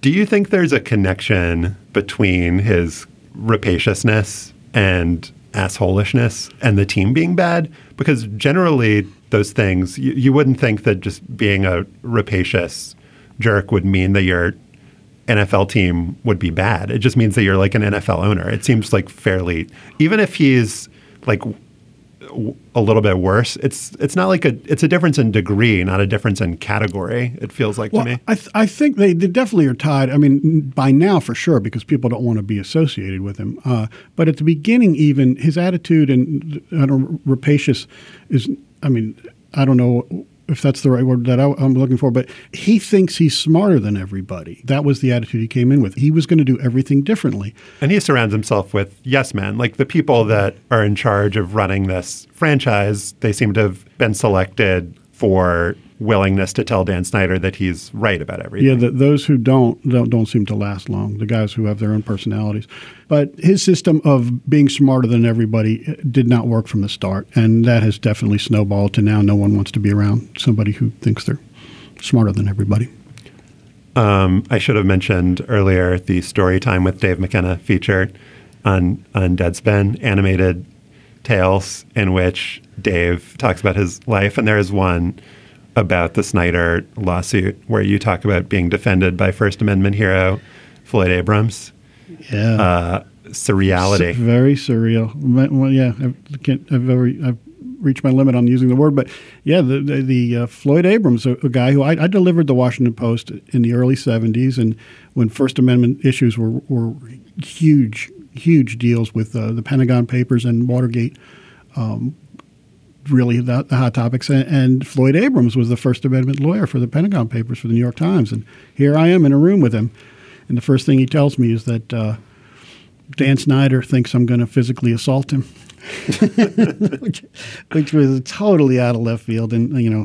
Do you think there's a connection between his rapaciousness and assholishness and the team being bad? Because generally, those things, you, you wouldn't think that just being a rapacious jerk would mean that your NFL team would be bad. It just means that you're like an NFL owner. It seems like fairly, even if he's like a little bit worse, it's it's not like a it's a difference in degree, not a difference in category. It feels like Well, to me. I, th- I think they, they definitely are tied. I mean, by now for sure, because people don't want to be associated with him. Uh, but at the beginning, even his attitude and I don't rapacious is. I mean, I don't know if that's the right word that I, I'm looking for, but he thinks he's smarter than everybody. That was the attitude he came in with. He was going to do everything differently. And he surrounds himself with yes men, like the people that are in charge of running this franchise. They seem to have been selected for willingness to tell Dan Snyder that he's right about everything. Yeah, the, those who don't, don't don't seem to last long. The guys who have their own personalities, but his system of being smarter than everybody uh, did not work from the start, and that has definitely snowballed to now. No one wants to be around somebody who thinks they're smarter than everybody. Um, I should have mentioned earlier the story time with Dave McKenna feature on on Deadspin animated tales in which Dave talks about his life, and there is one about the Snyder lawsuit where you talk about being defended by First Amendment hero Floyd Abrams. Yeah, Uh, surreality. Su- very surreal. Well, yeah, I can't. I've I've reached my limit on using the word, but yeah, the the, the uh, Floyd Abrams, a, a guy who I, I delivered the Washington Post in the early '70s, and when First Amendment issues were were huge, huge deals with uh, the Pentagon Papers and Watergate. Um, really the, the hot topics. And, and Floyd Abrams was the First Amendment lawyer for the Pentagon Papers for the New York Times. And here I am in a room with him. And the first thing he tells me is that uh, Dan Snyder thinks I'm going to physically assault him. which, which was totally out of left field, and you know,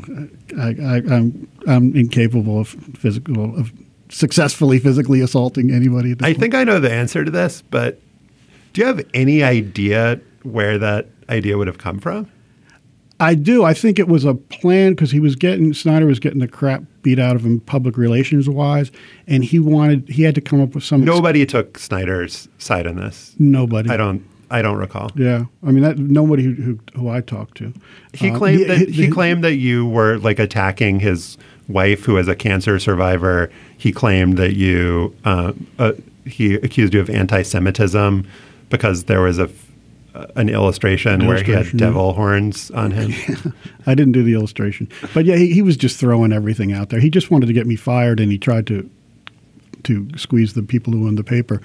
I, I, I'm I'm incapable of physical of successfully physically assaulting anybody. I point. think I know the answer to this, but do you have any idea where that idea would have come from? I do. I think it was a plan because he was getting Snyder was getting the crap beat out of him public relations wise, and he wanted he had to come up with some Nobody took Snyder's side on this. nobody. I don't. I don't recall. Yeah, I mean that nobody who who, who I talked to. He Uh, claimed that he he- claimed that you were like attacking his wife, who is a cancer survivor. He claimed that you. Uh, uh, he accused you of anti-Semitism because there was a an illustration, where he had yeah. devil horns on him. I didn't do the illustration, but yeah, he, he was just throwing everything out there. He just wanted to get me fired, and he tried to to squeeze the people who owned the paper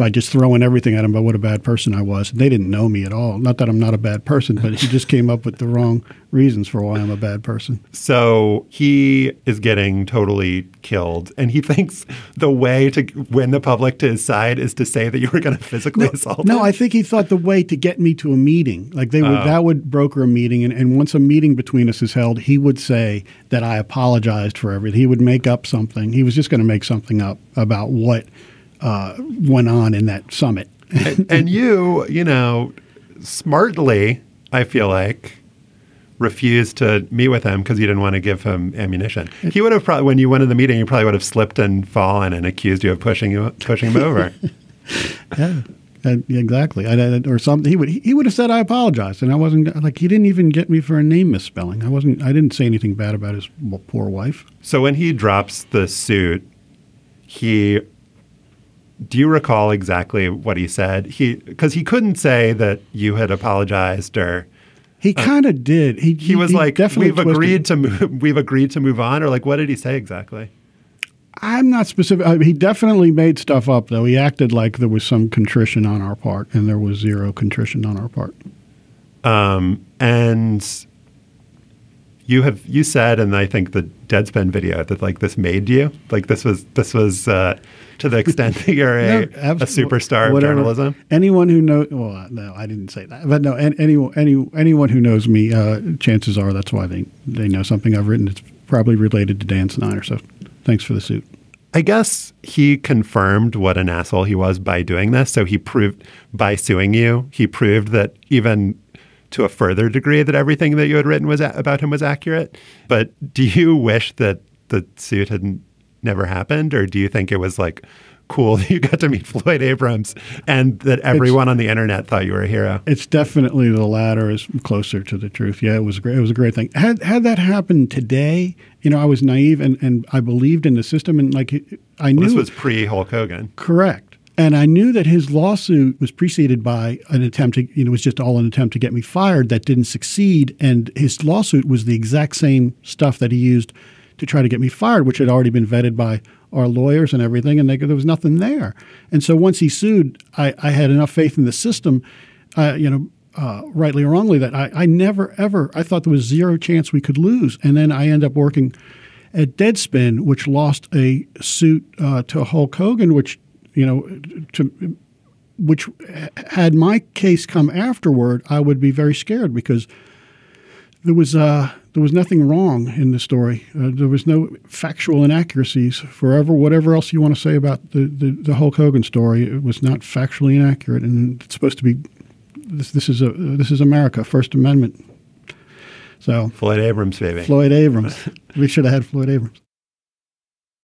by just throwing everything at him about what a bad person I was. They didn't know me at all. Not that I'm not a bad person, but he just came up with the wrong reasons for why I'm a bad person. So he is getting totally killed, and he thinks the way to win the public to his side is to say that you were going to physically assault No, him. I think he thought the way to get me to a meeting, like they would, Oh. that would broker a meeting, and, and once a meeting between us is held, he would say that I apologized for everything. He would make up something. He was just going to make something up about what uh, went on in that summit. and, and you, you know, smartly, I feel like, refused to meet with him because you didn't want to give him ammunition. He would have probably, when you went to the meeting, he probably would have slipped and fallen and accused you of pushing you, pushing him over. yeah. Exactly, I, I- or something. He would he would have said I apologize," and I wasn't like he didn't even get me for a name misspelling. I wasn't. I didn't say anything bad about his poor wife. so when he drops the suit, he. Do you recall exactly what he said? He because he couldn't say that you had apologized or He kind of did. He Uh, he was like, definitely "We've twisted- agreed to move. We've agreed to move on," or like, what did he say exactly? I'm not specific. I, he definitely made stuff up, though. He acted like there was some contrition on our part, and there was zero contrition on our part. Um, and you have you said, and I think the Deadspin video that like this made you like this was this was uh, to the extent that you're a, No, a superstar whatever. of journalism. Anyone who knows, well, no, I didn't say that, but no, an- any, any, anyone who knows me, uh, chances are that's why they, they know something I've written. It's probably related to dance Dan Snyder. So thanks for the suit. I guess he confirmed what an asshole he was by doing this. So he proved by suing you, he proved that even to a further degree that everything that you had written was a- about him was accurate. But do you wish that the suit had n- never happened, or do you think it was like cool that you got to meet Floyd Abrams and that everyone on the internet thought you were a hero? It's definitely the latter is closer to the truth. Yeah, it was a great. It was a great thing. Had had that happened today, you know, I was naive and, and I believed in the system and like I knew This was pre Hulk Hogan. Correct. And I knew that his lawsuit was preceded by an attempt to, you know, it was just all an attempt to get me fired that didn't succeed. And his lawsuit was the exact same stuff that he used to try to get me fired, which had already been vetted by our lawyers and everything. And they, there was nothing there. And so once he sued, I, I had enough faith in the system, uh, you know, uh, rightly or wrongly, that I, I never, ever, I thought there was zero chance we could lose. And then I end up working at Deadspin, which lost a suit uh, to Hulk Hogan, which you know, to which had my case come afterward, I would be very scared because there was uh, there was nothing wrong in the story. Uh, there was no factual inaccuracies. Forever, whatever else you want to say about the, the, the Hulk Hogan story, it was not factually inaccurate, and it's supposed to be. This, this is a this is America, First Amendment. So Floyd Abrams, baby. Floyd Abrams, we should have had Floyd Abrams.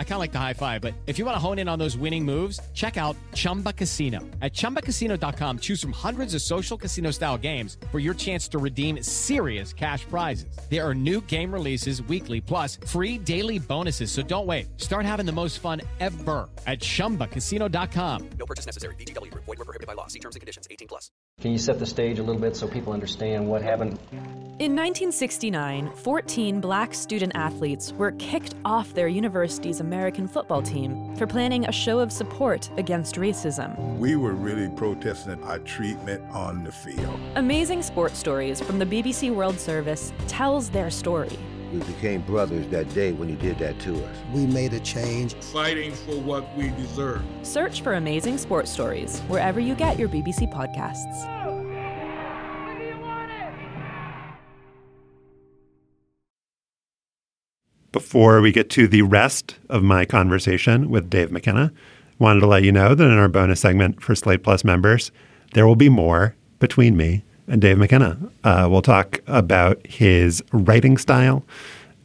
I kind of like the high five, but if you want to hone in on those winning moves, check out Chumba Casino. At chumbacasino.com, choose from hundreds of social casino style games for your chance to redeem serious cash prizes. There are new game releases weekly, plus free daily bonuses. So don't wait. Start having the most fun ever at chumbacasino.com. No purchase necessary. VGW Group. Void were prohibited by law. See terms and conditions. 18 plus. Can you set the stage a little bit so people understand what happened? In 1969, 14 black student athletes were kicked off their university's American football team for planning a show of support against racism. We were really protesting our treatment on the field. Amazing Sports Stories from the BBC World Service tells their story. We became brothers that day when he did that to us. We made a change. Fighting for what we deserve. Search for Amazing Sports Stories wherever you get your BBC podcasts. Before we get to the rest of my conversation with Dave McKenna, wanted to let you know that in our bonus segment for Slate Plus members, there will be more between me and Dave McKenna. Uh, we'll talk about his writing style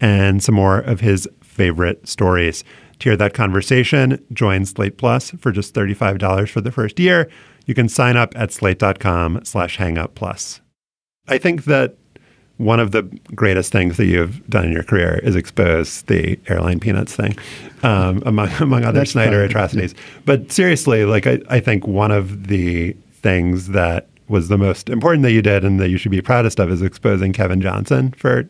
and some more of his favorite stories. To hear that conversation, join Slate Plus for just $35 for the first year. You can sign up at slate.com slash hangup plus. I think that one of the greatest things that you've done in your career is expose the airline peanuts thing, um, among among other That's Snyder atrocities. But seriously, like I, I think one of the things that was the most important that you did and that you should be proudest of is exposing Kevin Johnson for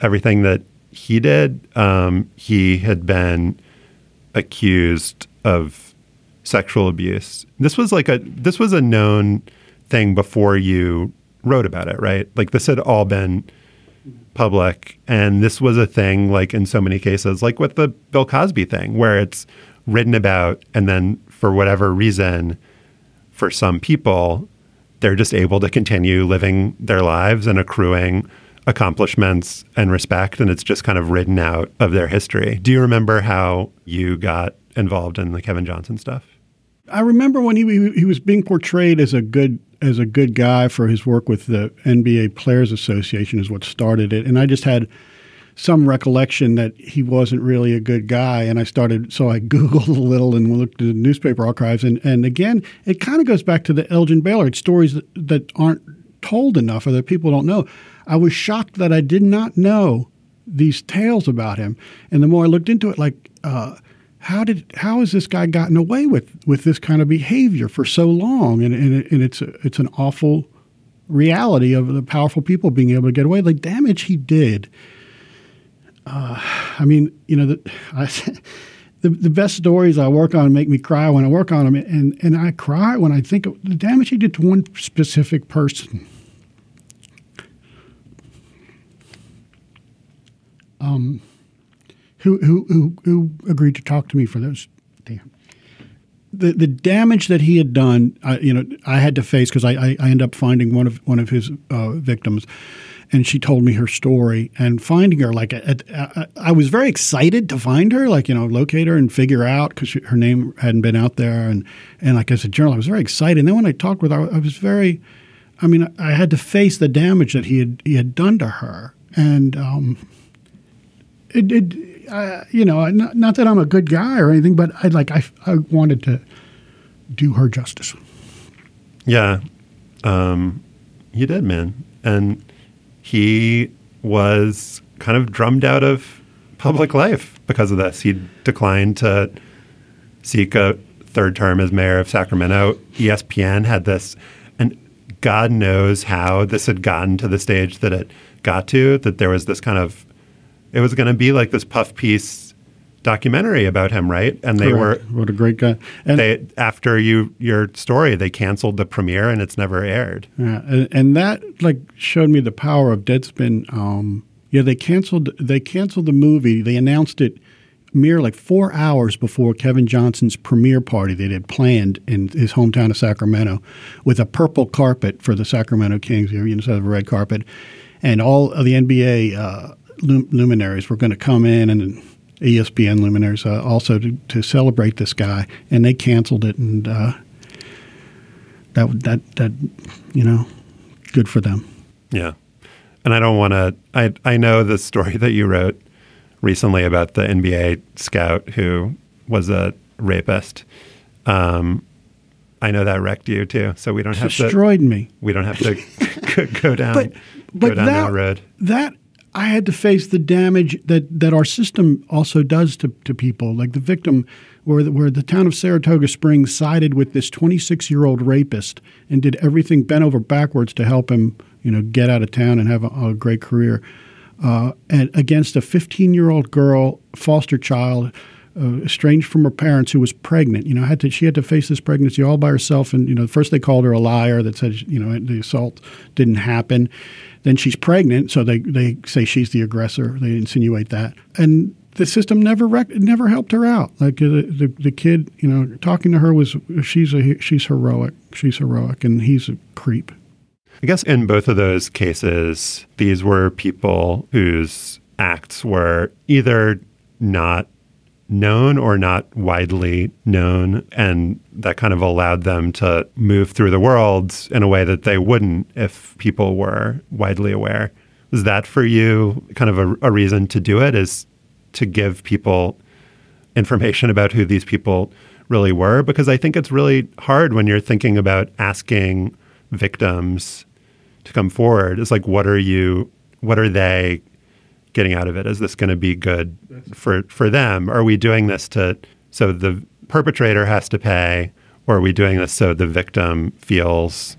everything that he did. Um, he had been accused of sexual abuse. This was like a this was a known thing before you wrote about it, right? Like this had all been public and this was a thing like in so many cases like with the Bill Cosby thing where it's written about and then for whatever reason for some people they're just able to continue living their lives and accruing accomplishments and respect and it's just kind of written out of their history. Do you remember how you got involved in the Kevin Johnson stuff? I remember when he he was being portrayed as a good as a good guy for his work with the NBA Players Association is what started it, and I just had some recollection that he wasn't really a good guy, and I started so I googled a little and looked at the newspaper archives, and and again it kind of goes back to the Elgin Baylor It's stories that, that aren't told enough or that people don't know. I was shocked that I did not know these tales about him, and the more I looked into it, like. Uh, how did how has this guy gotten away with with this kind of behavior for so long? And and, and it's it's an awful reality of the powerful people being able to get away. The damage he did. Uh, I mean, you know, the, I, the, the best stories I work on make me cry when I work on them, and, and I cry when I think of the damage he did to one specific person. Um, who, who, who, who agreed to talk to me for those. Damn. The, the damage that he had done, I, you know, I had to face because I, I, I end up finding one of one of his uh, victims, and she told me her story. And finding her, like, at, at, I was very excited to find her, like, you know, locate her and figure out because her name hadn't been out there. And and like as a journalist, I was very excited. And then when I talked with her, I was very, I mean, I had to face the damage that he had he had done to her, and um, it, it uh, you know, not, not, that I'm a good guy or anything, but I like I, I wanted to do her justice. Yeah, um, you did, man, and he was kind of drummed out of public life because of this. He declined to seek a third term as mayor of Sacramento. ESPN had this, and God knows how this had gotten to the stage that it got to. That there was this kind of it was going to be like this puff piece documentary about him, right? And they Correct. were what a great guy. And they after you your story, they canceled the premiere and it's never aired. Yeah, and, and that like showed me the power of Deadspin. Um, yeah, they canceled they canceled the movie. They announced it mere like four hours before Kevin Johnson's premiere party that had planned in his hometown of Sacramento, with a purple carpet for the Sacramento Kings here instead of a red carpet, and all of the NBA. Uh, luminaries were going to come in and ESPN luminaries uh, also to, to, celebrate this guy, and they canceled it, and uh, that that that you know, good for them. Yeah, and I don't want to. I I know the story that you wrote recently about the NBA scout who was a rapist. Um, I know that wrecked you too, so we don't have destroyed to me. We don't have to go down but, but go down that, that road. That I had to face the damage that, that our system also does to, to people. Like the victim, where the, where the town of Saratoga Springs sided with this 26 year old rapist and did everything bent over backwards to help him, you know, get out of town and have a, a great career. Uh, and against a 15 year old girl, foster child, uh, estranged from her parents, who was pregnant. You know, had to she had to face this pregnancy all by herself. And you know, first they called her a liar that said you know the assault didn't happen then she's pregnant, so they, they say she's the aggressor. They insinuate that. And the system never rec- never helped her out. Like uh, the, the, the kid, you know, talking to her was she's a she's heroic. She's heroic, and he's a creep. I guess in both of those cases, these were people whose acts were either not known or not widely known. And that kind of allowed them to move through the world in a way that they wouldn't if people were widely aware. Is that for you kind of a, a reason to do it? Is to give people information about who these people really were? Because I think it's really hard when you're thinking about asking victims to come forward. It's like, what are you, what are they getting out of it? Is this going to be good for for them? Are we doing this to so the perpetrator has to pay, or are we doing this so the victim feels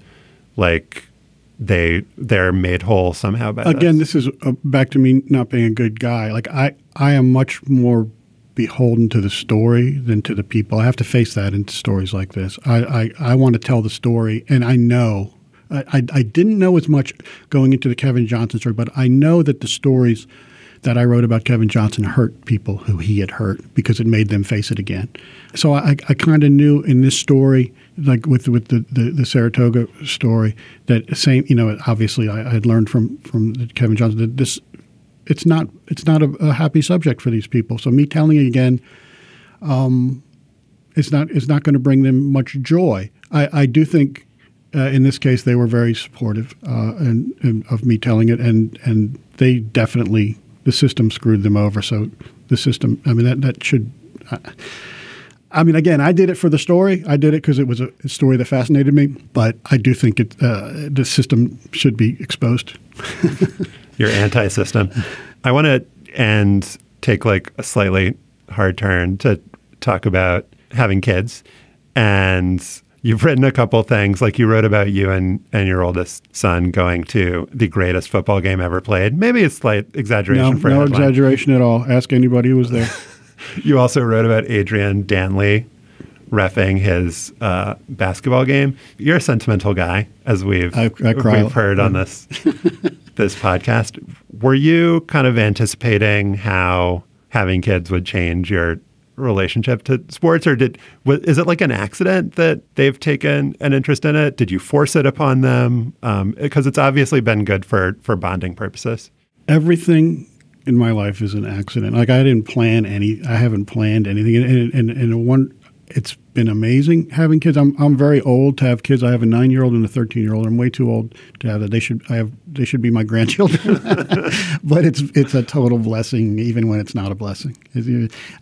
like they they're made whole somehow by again this, this is uh, back to me not being a good guy like i i am much more beholden to the story than to the people i have to face that in stories like this i i, I want to tell the story and i know I, I didn't know as much going into the Kevin Johnson story, but I know that the stories that I wrote about Kevin Johnson hurt people who he had hurt because it made them face it again. So I, I kind of knew in this story, like with with the, the, the, Saratoga story, that same you know obviously I, had learned from from Kevin Johnson that this it's not it's not a, a, happy subject for these people. So me telling it again, um, it's not it's not going to bring them much joy. I, I do think uh, in this case, they were very supportive uh, and, and, of me telling it, and and they definitely the system screwed them over. So the system, I mean, that that should. Uh, I mean, again, I did it for the story. I did it because it was a, story that fascinated me. But I do think it, uh, the system should be exposed. You're anti-system. I want to end take like a slightly hard turn to talk about having kids and You've written a couple things, like you wrote about you and, and your oldest son going to the greatest football game ever played. Maybe it's slight exaggeration no, for no exaggeration at all. Ask anybody who was there. You also wrote about Adrian Dantley refing his uh, basketball game. You're a sentimental guy, as we've I- I we've heard on this this podcast. Were you kind of anticipating how having kids would change your relationship to sports, or did is it like an accident that they've taken an interest in it? Did you force it upon them? Um, because it's obviously been good for for bonding purposes. everything in my life is an accident. Like I didn't plan any. I haven't planned anything. And and, and one, it's been amazing having kids. I'm I'm very old to have kids. I have a nine year old and a thirteen year old. I'm way too old to have that. They should I have they should be my grandchildren. but it's it's a total blessing, even when it's not a blessing.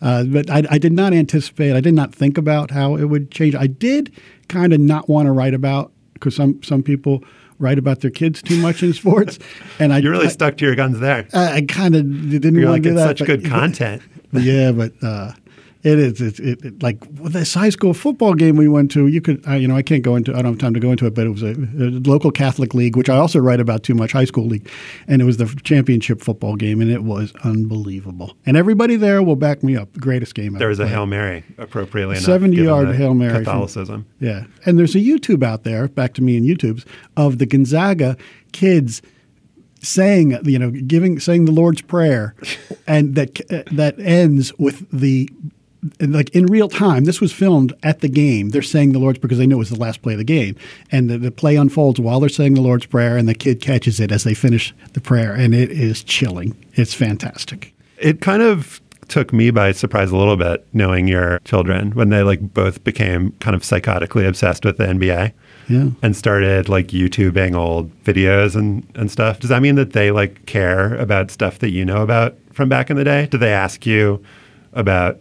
Uh, but I, I did not anticipate. I did not think about how it would change. I did kind of not want to write about because some some people write about their kids too much in sports, and I You really I, stuck to your guns there. I, I kind of didn't You're want like to do that. such but- good content. yeah, but uh, it is. It's it, it, like with this high school football game we went to. You could, I, you know, I can't go into. I don't have time to go into it, but it was a, a local Catholic league, which I also write about too much. High school league, and it was the championship football game, and it was unbelievable. And everybody there will back me up. The greatest game. There ever was a hail mary, appropriately enough. seventy-yard Hail Mary. from- Catholicism. yeah. And there's a YouTube out there, back to me and YouTube's, of the Gonzaga kids saying, you know, giving, saying the Lord's Prayer, and that that ends with the. Like in real time, this was filmed at the game. They're saying the Lord's Prayer because they know it was the last play of the game, and the, the play unfolds while they're saying the Lord's Prayer, and the kid catches it as they finish the prayer, and it is chilling. It's fantastic. It kind of took me by surprise a little bit knowing your children when they like both became kind of psychotically obsessed with the NBA Yeah. and started like YouTubing old videos and, and stuff. Does that mean that they like care about stuff that you know about from back in the day? Do they ask you about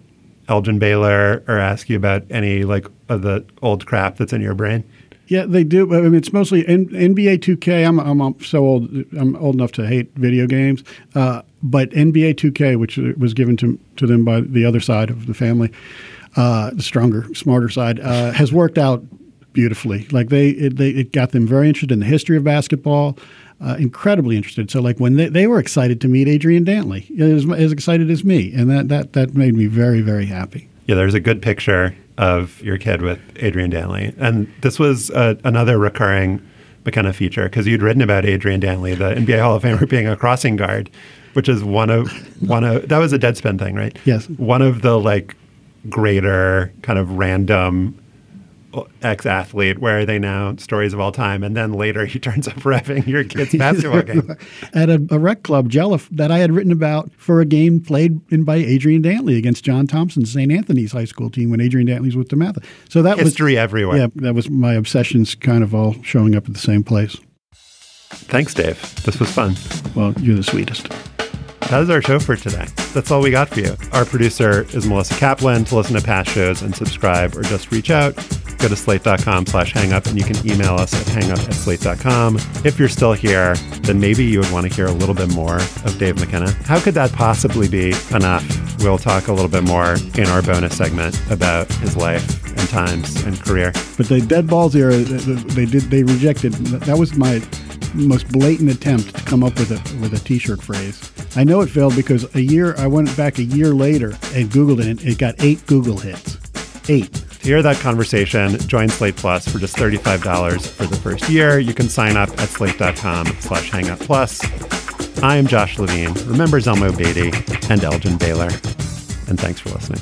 Elgin Baylor or ask you about any like of the old crap that's in your brain? Yeah, they do. I mean, it's mostly N- NBA 2K. I'm, I'm, I'm so old. I'm old enough to hate video games. Uh, but NBA 2K, which was given to to them by the other side of the family, uh, the stronger, smarter side, uh, has worked out beautifully. Like they, it, they, it got them very interested in the history of basketball. Uh, incredibly interested. So, like when they, they were excited to meet Adrian Dantley, as, as excited as me, and that, that that made me very very happy. Yeah, there's a good picture of your kid with Adrian Dantley. And this was uh, another recurring McKenna feature because you'd written about Adrian Dantley, the NBA Hall of Famer, being a crossing guard, which is one of one of that was a Deadspin thing, right? Yes. One of the like greater kind of random ex athlete. Where are they now? Stories of all time. And then later he turns up revving your kid's basketball game. at a, a rec club, Jelleff, that I had written about for a game played in by Adrian Dantley against John Thompson's St. Anthony's high school team when Adrian Dantley's with DeMatha. So that History was history everywhere. Yeah, that was my obsessions, kind of all showing up at the same place. Thanks, Dave. This was fun. Well, you're the sweetest. That is our show for today. That's all we got for you. Our producer is Melissa Kaplan. To listen to past shows and subscribe or just reach out, go to slate.com slash hangup and you can email us at hangup at slate.com. If you're still here, then maybe you would want to hear a little bit more of Dave McKenna. How could that possibly be enough? We'll talk a little bit more in our bonus segment about his life and times and career. But the dead balls era, they did they rejected. That was my most blatant attempt to come up with a with a T-shirt phrase. I know it failed because a year I went back a year later and Googled it. and It got eight Google hits. Eight. To hear that conversation, join Slate Plus for just $35 for the first year. You can sign up at slate.com slash hangup plus. I am Josh Levin. Remember Zelmo Beatty and Elgin Baylor. And thanks for listening.